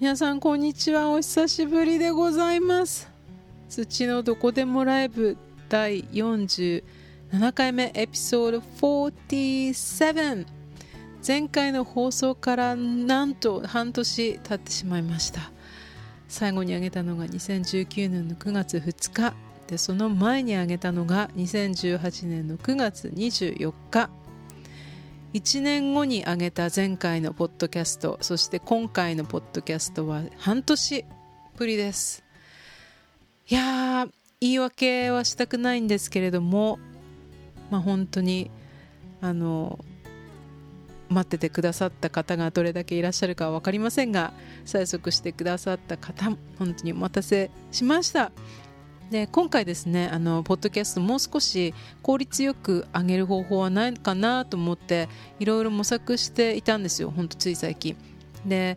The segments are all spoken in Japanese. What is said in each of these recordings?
皆さんこんにちは。お久しぶりでございます。土のどこでもライブ第47回目エピソード47前回の放送からなんと半年経ってしまいました。最後にあげたのが2019年の9月2日。でその前にあげたのが2018年の9月24日。1年後に上げた前回のポッドキャストそして今回のポッドキャストは半年ぶりです。いやー言い訳はしたくないんですけれどもまあ本当にあの待っててくださった方がどれだけいらっしゃるかは分かりませんが催促してくださった方本当にお待たせしました。で今回ですねあのポッドキャストもう少し効率よく上げる方法はないかなと思っていろいろ模索していたんですよ本当つい最近。で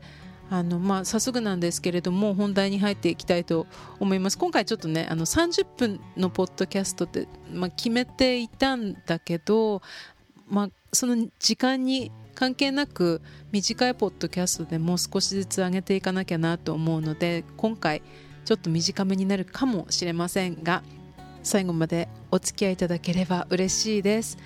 あのまあ、早速なんですけれども本題に入っていきたいと思います。今回ちょっとねあの30分のポッドキャストって、まあ、決めていたんだけど、まあ、その時間に関係なく短いポッドキャストでもう少しずつ上げていかなきゃなと思うので今回ちょっと短めになるかもしれませんが最後までお付き合いいただければ嬉しいです。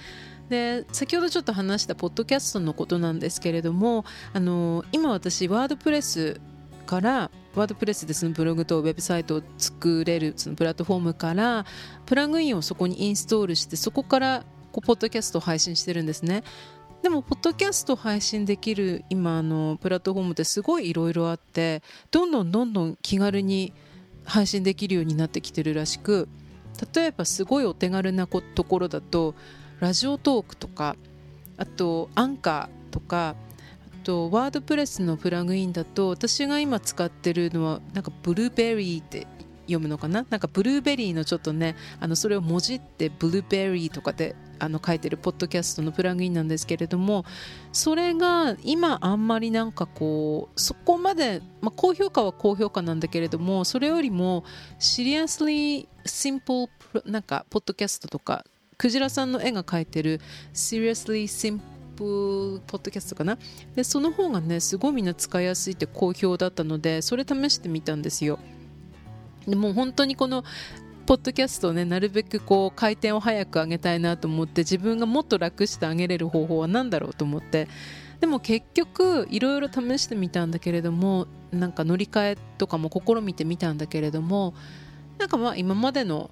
で先ほどちょっと話したポッドキャストのことなんですけれどもあの今私ワードプレスからワードプレスでそのブログとウェブサイトを作れるそのプラットフォームからプラグインをそこにインストールしてそこからこうポッドキャストを配信してるんですね。でもポッドキャスト配信できる今のプラットフォームってすごいいろいろあってどんどんどんどん気軽に配信できるようになってきてるらしく例えばすごいお手軽なところだとラジオトークとかあとアンカーとかあとワードプレスのプラグインだと私が今使ってるのはなんかブルーベリーって読むのかな？なんかブルーベリーのちょっとねあのそれをもじってブルーベリーとかであの書いてるポッドキャストのプラグインなんですけれどもそれが今あんまりなんかこうそこまで、まあ、高評価は高評価なんだけれどもそれよりもシリアスリーシンプルなんかポッドキャストとかクジラさんの絵が描いてる Seriously Simple ポッドキャストかな？でその方がねすごいみんな使いやすいって好評だったのでそれ試してみたんですよ。でも本当にこのポッドキャストをねなるべくこう回転を早く上げたいなと思って自分がもっと楽してあげれる方法は何だろうと思ってでも結局いろいろ試してみたんだけれどもなんか乗り換えとかも試みてみたんだけれどもなんかまあ今までの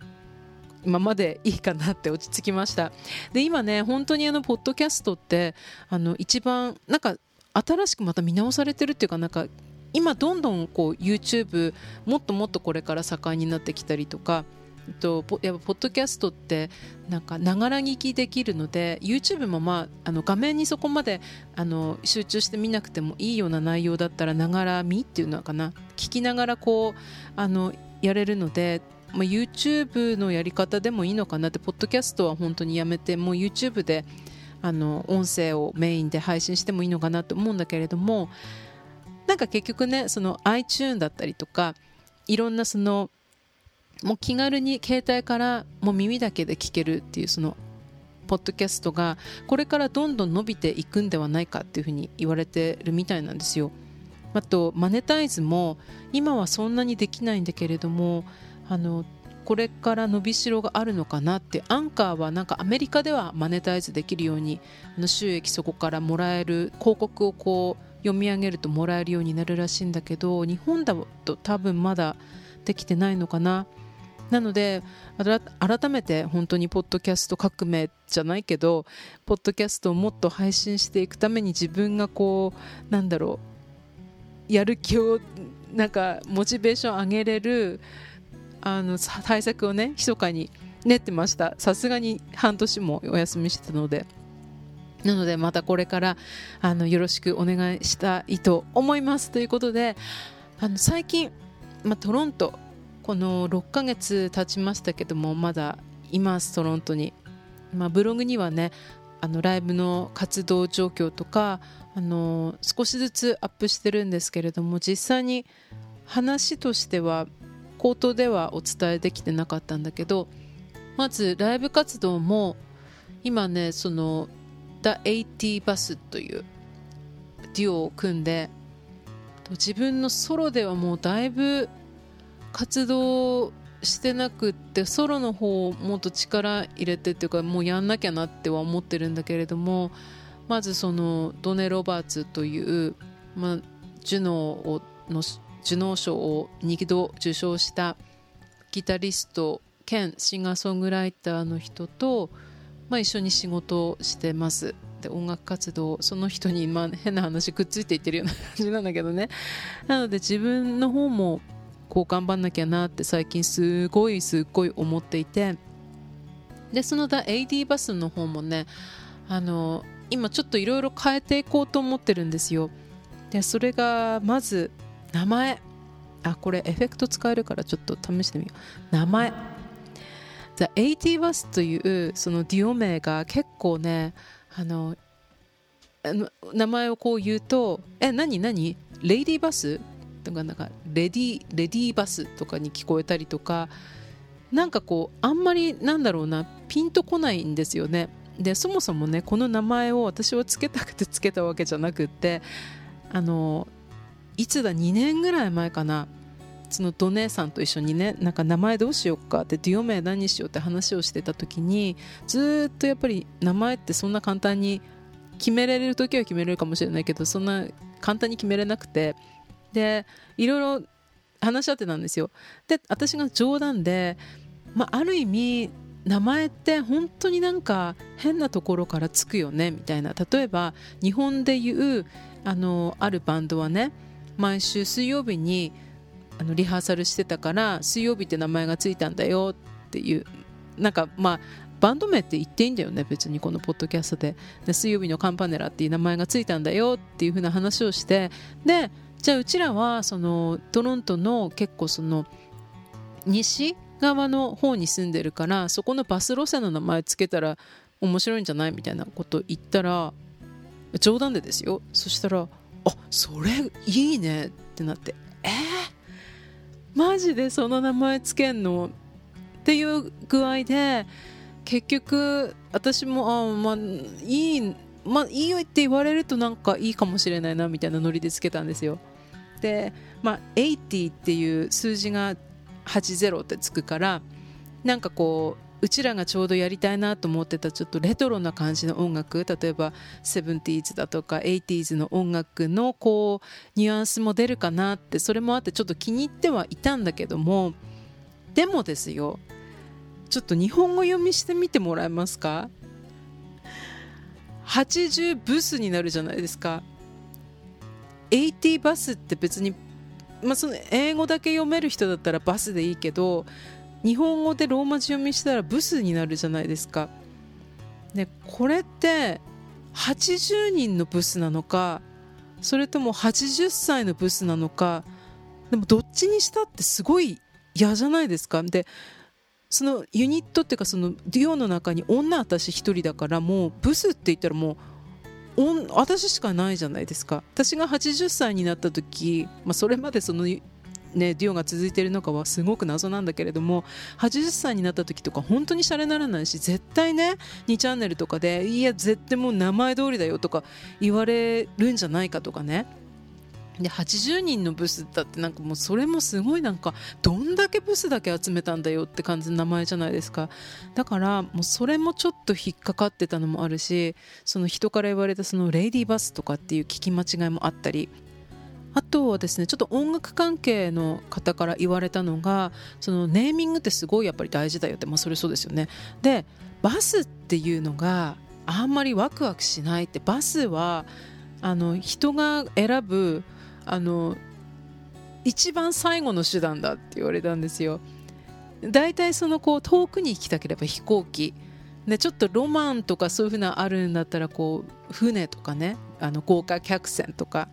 今までいいかなって落ち着きました。で今ね本当にあのポッドキャストってあの一番なんか新しくまた見直されてるっていうかなんか今どんどんこう YouTube もっともっとこれから盛んになってきたりとかとやっぱポッドキャストってなんかながら聞きできるので YouTube もまああの画面にそこまであの集中して見なくてもいいような内容だったらながら見っていうのかな。聞きながらこうあのやれるのでまあ、YouTube のやり方でもいいのかなってポッドキャストは本当にやめてもう YouTube であの音声をメインで配信してもいいのかなと思うんだけれどもなんか結局ねその iTune だったりとかいろんなそのもう気軽に携帯からもう耳だけで聞けるっていうそのポッドキャストがこれからどんどん伸びていくんではないかっていうふうに言われてるみたいなんですよ。あとマネタイズも今はそんなにできないんだけれどもあのこれから伸びしろがあるのかなってアンカーはなんかアメリカではマネタイズできるようにあの収益そこからもらえる広告をこう読み上げるともらえるようになるらしいんだけど日本だと多分まだできてないのかななので改めて本当にポッドキャスト革命じゃないけどポッドキャストをもっと配信していくために自分がこうなんだろうやる気をなんかモチベーション上げれるあの対策をね密かに練ってました。さすがに半年もお休みしてたので。なのでまたこれからあのよろしくお願いしたいと思います。ということであの最近、まあ、トロントこの6ヶ月経ちましたけどもまだいますトロントに、まあ、ブログにはねあのライブの活動状況とかあの少しずつアップしてるんですけれども実際に話としては口頭ではお伝えできてなかったんだけどまずライブ活動も今ねその The 80バスというデュオを組んで自分のソロではもうだいぶ活動してなくってソロの方をもっと力入れてっていうかもうやんなきゃなっては思ってるんだけれどもまずそのドネ・ロバーツという、まあ、ジュノーをのジュノー賞を2度受賞したギタリスト兼シンガーソングライターの人と、まあ、一緒に仕事をしてます。で音楽活動その人に、まあ、変な話くっついていってるような感じなんだけどね。なので自分の方もこう頑張んなきゃなって最近すごいすっごい思っていて。でその AD バスの方もねあの今ちょっといろいろ変えていこうと思ってるんですよ。でそれがまず名前。あこれエフェクト使えるからちょっと試してみよう。名前。The 80 Bus というそのデュオ名が結構ねあの名前をこう言うとえ何何？レイディーバス？とかなんかレディレディーバスとかに聞こえたりとかなんかこうあんまりなんだろうなピンとこないんですよね。でそもそもねこの名前を私はつけたくてつけたわけじゃなくってあのいつだ2年ぐらい前かなそのド姉さんと一緒にねなんか名前どうしようかってデュオ名何にしようって話をしてた時にずっとやっぱり名前ってそんな簡単に決められる時は決めれるかもしれないけどそんな簡単に決めれなくてでいろいろ話し合ってたんですよ。で私が冗談で、まあ、ある意味名前って本当になんか変なところからつくよねみたいな。例えば日本でいうあのあるバンドはね毎週水曜日にあのリハーサルしてたから水曜日って名前がついたんだよっていう。なんかまあバンド名って言っていいんだよね別にこのポッドキャストで。で水曜日のカンパネラっていう名前がついたんだよっていう風な話をして。でじゃあうちらはそのトロントの結構その西側の方に住んでるからそこのバス路線の名前つけたら面白いんじゃないみたいなこと言ったら冗談でですよそしたら「あそれいいね」ってなって「えー、マジでその名前つけんの?」っていう具合で結局私もあまあいいまあいいよって言われるとなんかいいかもしれないなみたいなノリでつけたんですよでまあ80っていう数字が80ってつくからなんかこううちらがちょうどやりたいなと思ってたちょっとレトロな感じの音楽例えば 70s だとか 80s の音楽のこうニュアンスも出るかなってそれもあってちょっと気に入ってはいたんだけどもでもですよちょっと日本語読みしてみてもらえますか？80ブスになるじゃないですか。80バスって別に、まあ、その英語だけ読める人だったらバスでいいけど日本語でローマ字読みしたらブスになるじゃないですか。でこれって80人のブスなのかそれとも80歳のブスなのかでもどっちにしたってすごい嫌じゃないですか。でそのユニットっていうかそのデュオの中に女私一人だからもうブスって言ったらもう私しかないじゃないですか。私が80歳になった時、まあ、それまでそのね、デュオが続いているのかはすごく謎なんだけれども80歳になった時とか本当にシャレならないし絶対ね2チャンネルとかでいや絶対もう名前通りだよとか言われるんじゃないかとかね。で80人のブスだってなんかもうそれもすごいなんかどんだけブスだけ集めたんだよって感じの名前じゃないですか。だからもうそれもちょっと引っかかってたのもあるしその人から言われたそのレイディーバスとかっていう聞き間違いもあったり。あとはですねちょっと音楽関係の方から言われたのがそのネーミングってすごいやっぱり大事だよって、まあ、それそうですよね。でバスっていうのがあんまりワクワクしないってバスはあの人が選ぶあの一番最後の手段だって言われたんですよ。大体そのこう遠くに行きたければ飛行機。でちょっとロマンとかそういうふうなあるんだったらこう船とかね。あの豪華客船とか。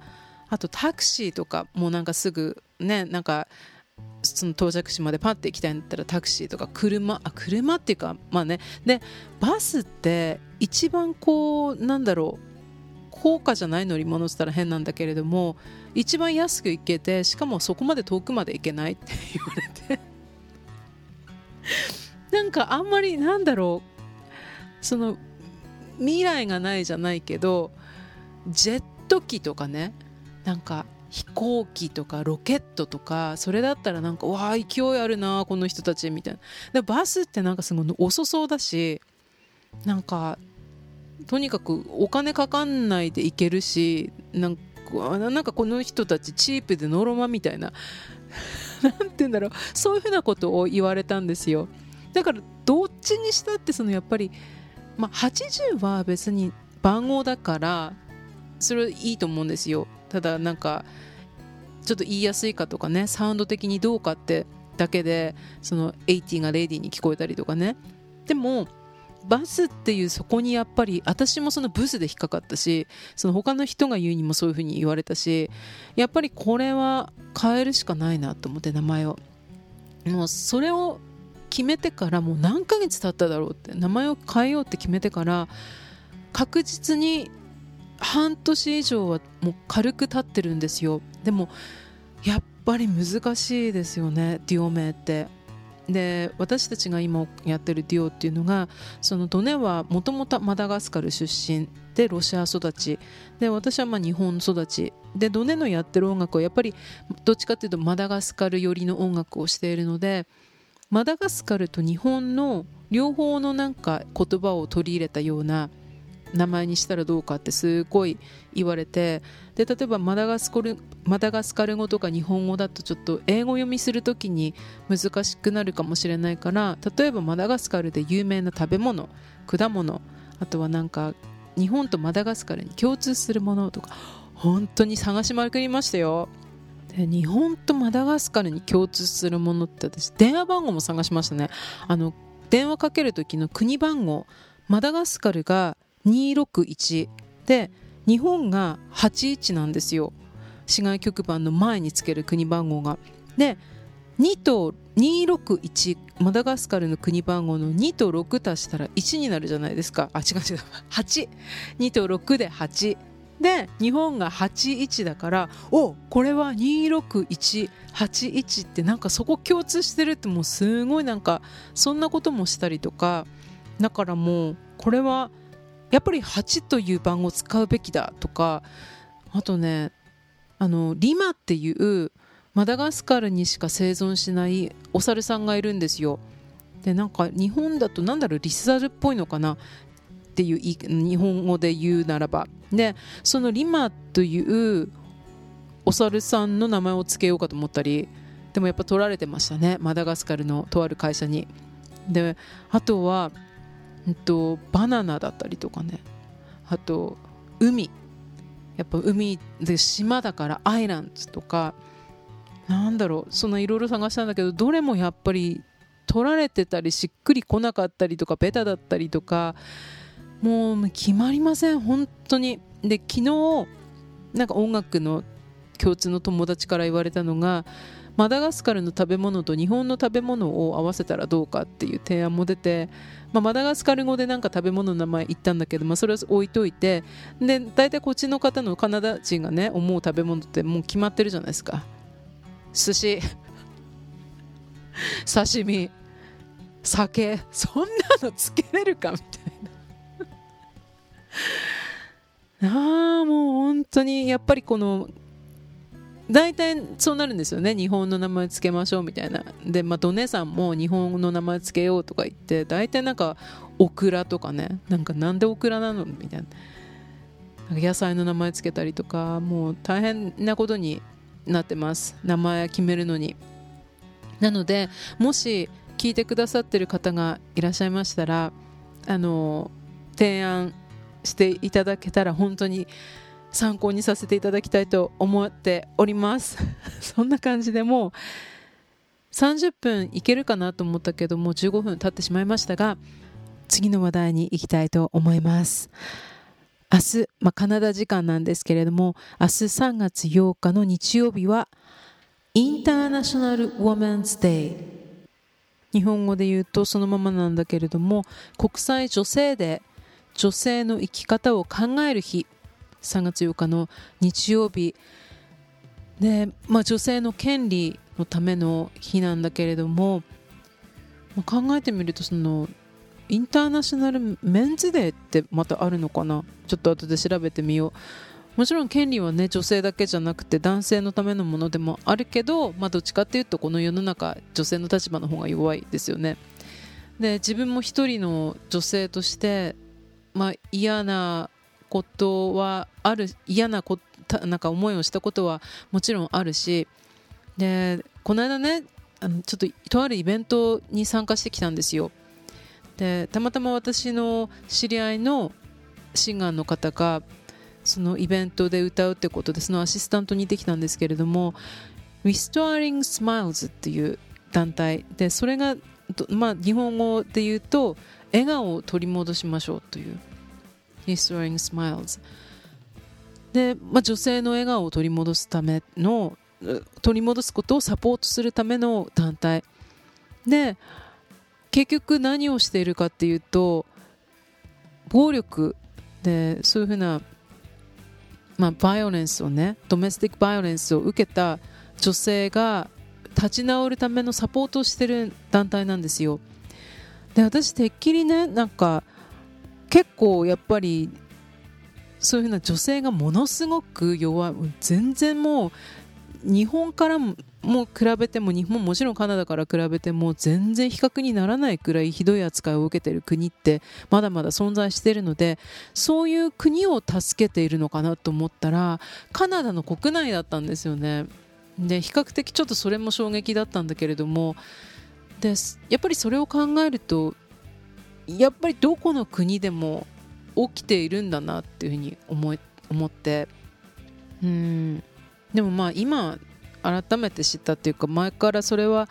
あとタクシーとかもなんかすぐねなんかその到着地までパッて行きたいんだったらタクシーとか車あ車っていうかまあね。でバスって一番こうなんだろう。高価じゃない乗り物っつったら変なんだけれども一番安く行けてしかもそこまで遠くまで行けないって言われて。なんかあんまりなんだろう。その未来がないじゃないけどジェット機とかねなんか飛行機とかロケットとかそれだったらなんかわあ勢いあるなこの人たちみたいな。でバスってなんかすごい遅そうだしなんかとにかくお金かかんないで行けるしなんかなんかこの人たちチープでノロマみたいな。なんて言うんだろう。そういうふうなことを言われたんですよ。だからどっちにしたってそのやっぱり、まあ、80は別に番号だからそれいいと思うんですよ。ただなんかちょっと言いやすいかとかねサウンド的にどうかってだけでその80がレディに聞こえたりとかね。でもバスっていうそこにやっぱり私もそのブスで引っかかったしその他の人が言うにもそういうふうに言われたしやっぱりこれは変えるしかないなと思って名前を。もうそれを決めてからもう何ヶ月経っただろうって名前を変えようって決めてから確実に半年以上はもう軽く経ってるんですよ。でもやっぱり難しいですよねデュオ名って。で私たちが今やってるデュオっていうのがそのドネはもともとマダガスカル出身でロシア育ち。で私はまあ日本育ち。でドネのやってる音楽はやっぱりどっちかっていうとマダガスカル寄りの音楽をしているのでマダガスカルと日本の両方のなんか言葉を取り入れたような名前にしたらどうかってすごい言われてで例えばマダガスカルマダガスカル語とか日本語だとちょっと英語読みする時に難しくなるかもしれないから例えばマダガスカルで有名な食べ物果物あとはなんか日本とマダガスカルに共通するものとか本当に探しまくりましたよ。で日本とマダガスカルに共通するものって私電話番号も探しましたね。あの電話かける時の国番号マダガスカルが261で日本が81なんですよ。市外局番の前につける国番号が。で2と261マダガスカルの国番号の2と6足したら1になるじゃないですか。あ違う違う。82と6で8で日本が81だからおこれは26181ってなんかそこ共通してるってもうすごいなんかそんなこともしたりとか。だからもうこれはやっぱり8という番号を使うべきだとかあとねあのリマっていうマダガスカルにしか生存しないお猿さんがいるんですよ。でなんか日本だとなんだろうリスザルっぽいのかな？っていう日本語で言うならば。でそのリマというお猿さんの名前を付けようかと思ったりでもやっぱ取られてましたねマダガスカルのとある会社に。であとはえっと、バナナだったりとかね。あと海。やっぱ海で島だからアイランドとか。なんだろうそんないろいろ探したんだけどどれもやっぱり取られてたりしっくりこなかったりとかベタだったりとかもう決まりません本当に。で昨日なんか音楽の共通の友達から言われたのがマダガスカルの食べ物と日本の食べ物を合わせたらどうかっていう提案も出て、まあ、マダガスカル語でなんか食べ物の名前言ったんだけど、まあ、それは置いといてで大体こっちの方のカナダ人がね思う食べ物ってもう決まってるじゃないですか。寿司。刺身。酒。そんなのつけれるかみたいな。ああもう本当にやっぱりこの大体そうなるんですよね。日本の名前つけましょうみたいな。でまあドネさんも日本の名前つけようとか言って大体なんかオクラとかね。なんかなんでオクラなのみたいな。なんか野菜の名前つけたりとかもう大変なことになってます。名前決めるのに。なのでもし聞いてくださってる方がいらっしゃいましたらあの提案していただけたら本当に参考にさせていただきたいと思っております。そんな感じでもう30分いけるかなと思ったけどもう15分経ってしまいましたが次の話題に行きたいと思います。明日、まあ、カナダ時間なんですけれども明日3月8日の日曜日はインターナショナル・ウォメンズ・デイ日本語で言うとそのままなんだけれども国際女性で女性の生き方を考える日3月8日の日曜日。で、まあ、女性の権利のための日なんだけれども、まあ、考えてみるとそのインターナショナルメンズデーってまたあるのかな？ちょっと後で調べてみよう。もちろん権利はね女性だけじゃなくて男性のためのものでもあるけど、まあ、どっちかっていうとこの世の中女性の立場の方が弱いですよね。で自分も一人の女性として、まあ、嫌なことはある嫌なこなんか思いをしたことはもちろんあるしでこの間ねあのちょっととあるイベントに参加してきたんですよ。でたまたま私の知り合いのシンガーの方がそのイベントで歌うってことでそのアシスタントにできたんですけれども Restoring Smiles っていう団体。でそれが、まあ、日本語で言うと笑顔を取り戻しましょうという。Restoring Smiles. で、まあ、女性の笑顔を取り戻すための取り戻すことをサポートするための団体。で結局何をしているかっていうと暴力でそういうふうな、まあ、バイオレンスをねドメスティックバイオレンスを受けた女性が立ち直るためのサポートをしてる団体なんですよ。で私てっきりねなんか結構やっぱりそういうふうな女性がものすごく弱い全然もう日本からも比べても日本もちろんカナダから比べても全然比較にならないくらいひどい扱いを受けている国ってまだまだ存在しているのでそういう国を助けているのかなと思ったらカナダの国内だったんですよね。で比較的ちょっとそれも衝撃だったんだけれどもでやっぱりそれを考えるとやっぱりどこの国でも起きているんだなっていうふうに思思って。うん。でもまあ今改めて知ったっていうか前からそれは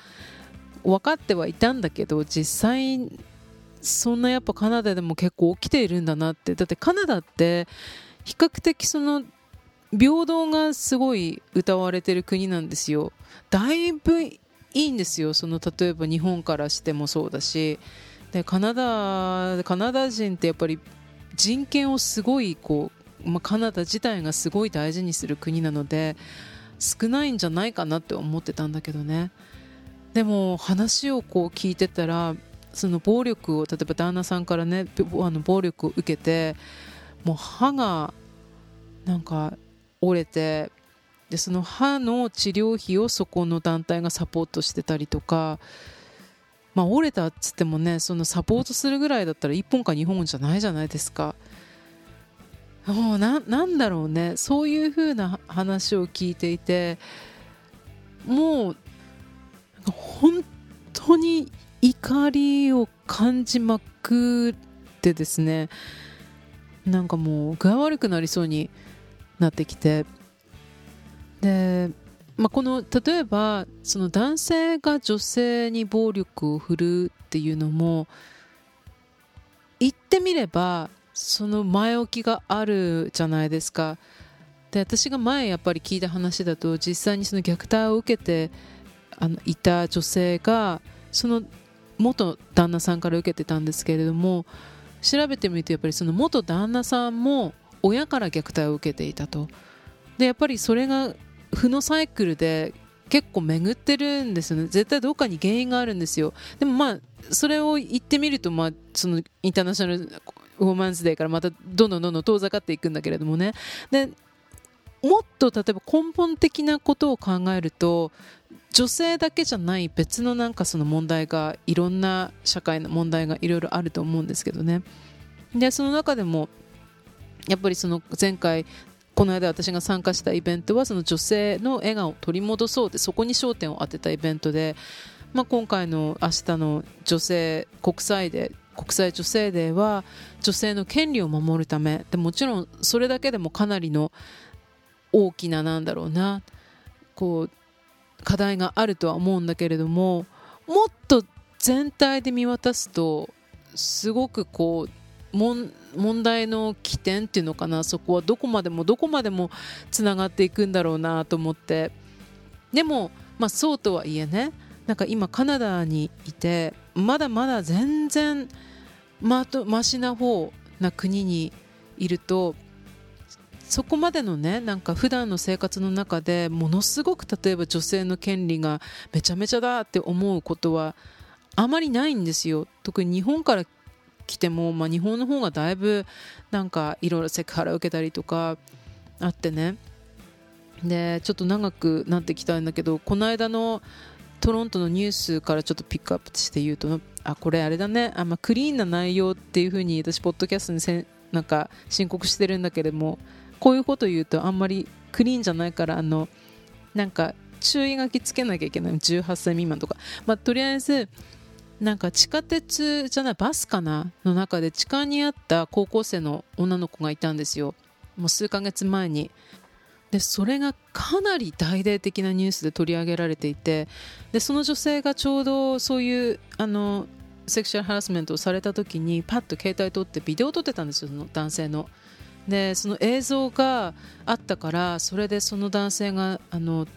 分かってはいたんだけど実際そんなやっぱカナダでも結構起きているんだなって。だってカナダって比較的その平等がすごい歌われてる国なんですよ。だいぶいいんですよ。その例えば日本からしてもそうだし。でカナダカナダ人ってやっぱり人権をすごいこう、まあ、カナダ自体がすごい大事にする国なので少ないんじゃないかなって思ってたんだけどね。でも話をこう聞いてたらその暴力を例えば旦那さんからねあの暴力を受けてもう歯がなんか折れてでその歯の治療費をそこの団体がサポートしてたりとかまあ、折れたっつってもねそのサポートするぐらいだったら1本か2本じゃないじゃないですか。もうななんだろうね。そういう風な話を聞いていてもう本当に怒りを感じまくってですねなんかもう具合悪くなりそうになってきて。でまあ、この例えばその男性が女性に暴力を振るっていうのも言ってみればその前置きがあるじゃないですか。で私が前やっぱり聞いた話だと実際にその虐待を受けてあのいた女性がその元旦那さんから受けてたんですけれども調べてみるとやっぱりその元旦那さんも親から虐待を受けていたと。でやっぱりそれが負のサイクルで結構巡ってるんですよね。絶対どっかに原因があるんですよ。でもまあそれを言ってみると、まあ、そのインターナショナルウォーマンズデーからまたどんどんどんどん遠ざかっていくんだけれどもね。でもっと例えば根本的なことを考えると女性だけじゃない別のなんかその問題がいろんな社会の問題がいろいろあると思うんですけどね。でその中でもやっぱりその前回この間私が参加したイベントはその女性の笑顔を取り戻そうでそこに焦点を当てたイベントで、まあ、今回の明日の女性国際デー国際女性デーは女性の権利を守るためでもちろんそれだけでもかなりの大きななんだろうなこう課題があるとは思うんだけれどももっと全体で見渡すとすごくこう問題の起点っていうのかな？そこはどこまでもどこまでもつながっていくんだろうなと思って。でも、まあ、そうとはいえねなんか今カナダにいてまだまだ全然まとマシな方な国にいるとそこまでのねなんか普段の生活の中でものすごく例えば女性の権利がめちゃめちゃだって思うことはあまりないんですよ。特に日本から来ても、まあ、日本の方がだいぶなんかいろいろセクハラ受けたりとかあってね。でちょっと長くなってきたんだけどこの間のトロントのニュースからちょっとピックアップして言うとあこれあれだね。あ、まあ、クリーンな内容っていうふうに私ポッドキャストにせなんか申告してるんだけれどもこういうこと言うとあんまりクリーンじゃないからあのなんか注意書きつけなきゃいけない。18歳未満とか、まあ、とりあえずなんか地下鉄じゃないバスかなの中で地下にあった高校生の女の子がいたんですよ。もう数ヶ月前に。でそれがかなり大々的なニュースで取り上げられていて。でその女性がちょうどそういうあのセクシュアルハラスメントをされた時にパッと携帯取ってビデオを撮ってたんですよその男性の。でその映像があったからそれでその男性があの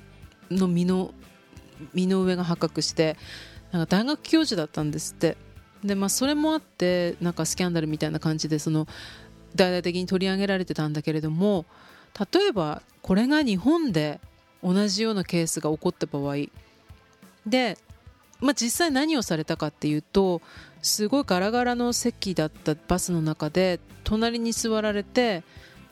の身の身の上が発覚してなんか大学教授だったんですって。で、まあ、それもあってなんかスキャンダルみたいな感じでその大々的に取り上げられてたんだけれども例えばこれが日本で同じようなケースが起こった場合で、まあ、実際何をされたかっていうとすごいガラガラの席だったバスの中で隣に座られて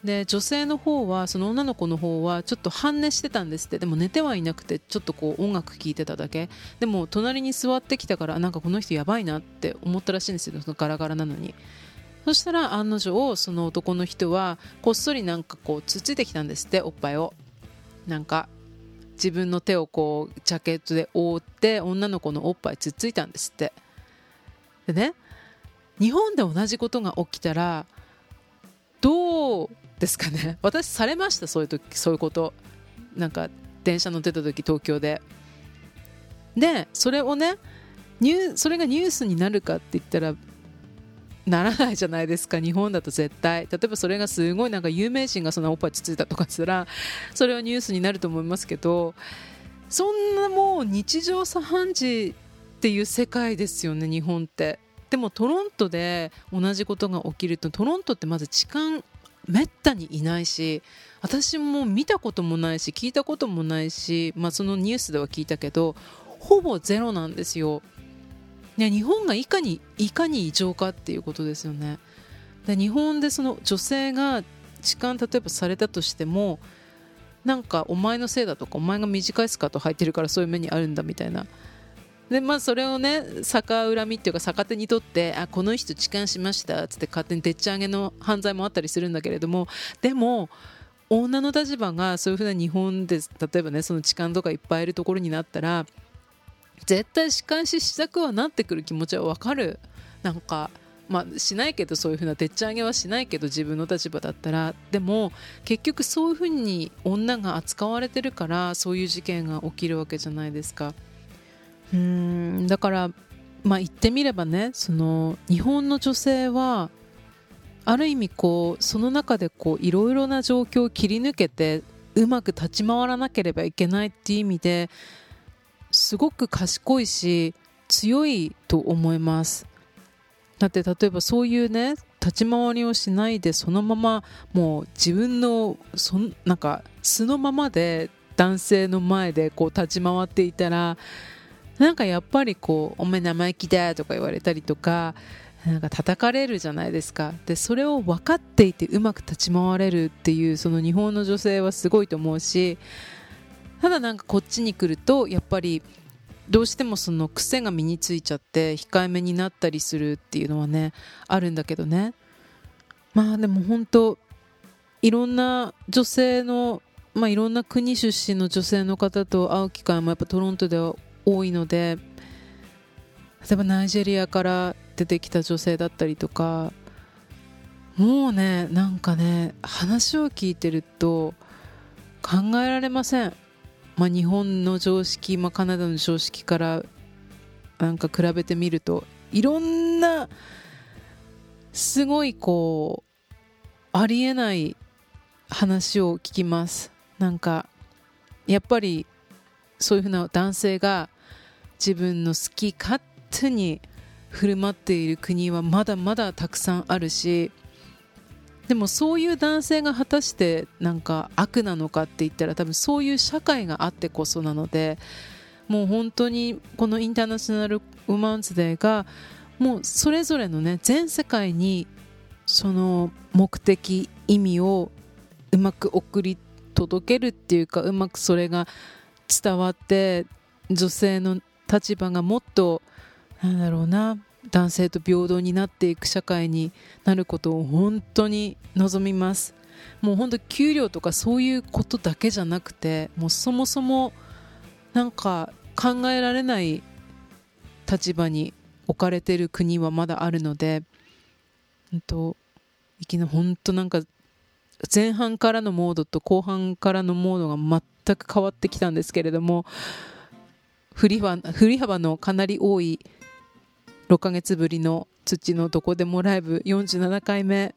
で女性の方はその女の子の方はちょっと半寝してたんですって。でも寝てはいなくてちょっとこう音楽聴いてただけ。でも隣に座ってきたからなんかこの人やばいなって思ったらしいんですよ。そのガラガラなのに。そしたら案の定その男の人はこっそりなんかこうつっついてきたんですっておっぱいを。なんか自分の手をこうジャケットで覆って女の子のおっぱいつっついたんですって。でね日本で同じことが起きたらどうですかね。私されましたそういう時そういうこと。なんか電車乗ってた時東京で。でそれをねニュそれがニュースになるかって言ったらならないじゃないですか。日本だと絶対。例えばそれがすごいなんか有名人がそのおっぱいつついたとかしたらそれはニュースになると思いますけどそんなもう日常茶飯事っていう世界ですよね日本って。でもトロントで同じことが起きるとトロントってまず痴漢めったにいないし私も見たこともないし聞いたこともないし、まあ、そのニュースでは聞いたけどほぼゼロなんですよ。ね、日本がいかにいかに異常かっていうことですよね。で日本でその女性が痴漢例えばされたとしてもなんかお前のせいだとかお前が短いスカート履いてるからそういう目にあるんだみたいなでまあそれをね逆恨みっていうか逆手にとってあこの人痴漢しましたっつって勝手にでっち上げの犯罪もあったりするんだけれどもでも女の立場がそういうふうな日本で例えばねその痴漢とかいっぱいいるところになったら絶対仕返ししたくはなってくる気持ちはわかるなんかまあ、しないけどそういうふうなでっち上げはしないけど自分の立場だったらでも結局そういうふうに女が扱われてるからそういう事件が起きるわけじゃないですか。うんだからまあ言ってみればねその日本の女性はある意味こうその中でいろいろな状況を切り抜けてうまく立ち回らなければいけないっていう意味ですごく賢いし強いと思います。だって例えばそういうね立ち回りをしないでそのままもう自分のそなんか素のままで男性の前でこう立ち回っていたらなんかやっぱりこう「お前生意気だ」とか言われたりとかなんか叩かれるじゃないですか。でそれを分かっていてうまく立ち回れるっていうその日本の女性はすごいと思うしただなんかこっちに来るとやっぱりどうしてもその癖が身についちゃって控えめになったりするっていうのはねあるんだけどね。まあでも本当いろんな女性のまあいろんな国出身の女性の方と会う機会もやっぱトロントでは多いので例えばナイジェリアから出てきた女性だったりとかもうねなんかね話を聞いてると考えられません、まあ、日本の常識、まあ、カナダの常識からなんか比べてみるといろんなすごいこうありえない話を聞きます。なんかやっぱりそういうふうな男性が自分の好き勝手に振る舞っている国はまだまだたくさんあるしでもそういう男性が果たしてなんか悪なのかって言ったら多分そういう社会があってこそなのでもう本当にこのインターナショナルウーマンズデーがもうそれぞれのね全世界にその目的意味をうまく送り届けるっていうかうまくそれが伝わって女性の立場がもっとなんだろうな男性と平等になっていく社会になることを本当に望みます。もう本当給料とかそういうことだけじゃなくてもうそもそもなんか考えられない立場に置かれてる国はまだあるので本当いきなり本当なんか前半からのモードと後半からのモードが全く変わってきたんですけれども振り幅振り幅のかなり多い6ヶ月ぶりの土のどこでもライブ47回目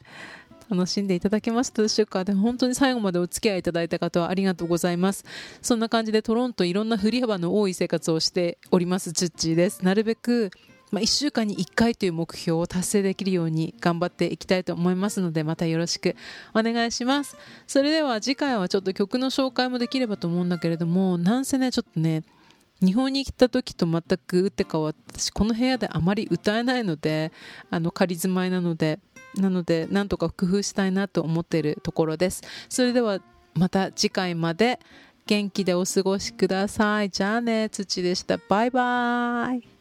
楽しんでいただけましたでしょうか？で本当に最後までお付き合いいただいた方はありがとうございます。そんな感じでトロントいろんな振り幅の多い生活をしておりますチュッチーです。なるべくまあ、1週間に1回という目標を達成できるように頑張っていきたいと思いますのでまたよろしくお願いします。それでは次回はちょっと曲の紹介もできればと思うんだけれどもなんせねちょっとね日本に来た時と全く打って変わったしこの部屋であまり歌えないのであの仮住まいなのでなのでなんとか工夫したいなと思っているところです。それではまた次回まで元気でお過ごしください。じゃあね土でした。バイバイ。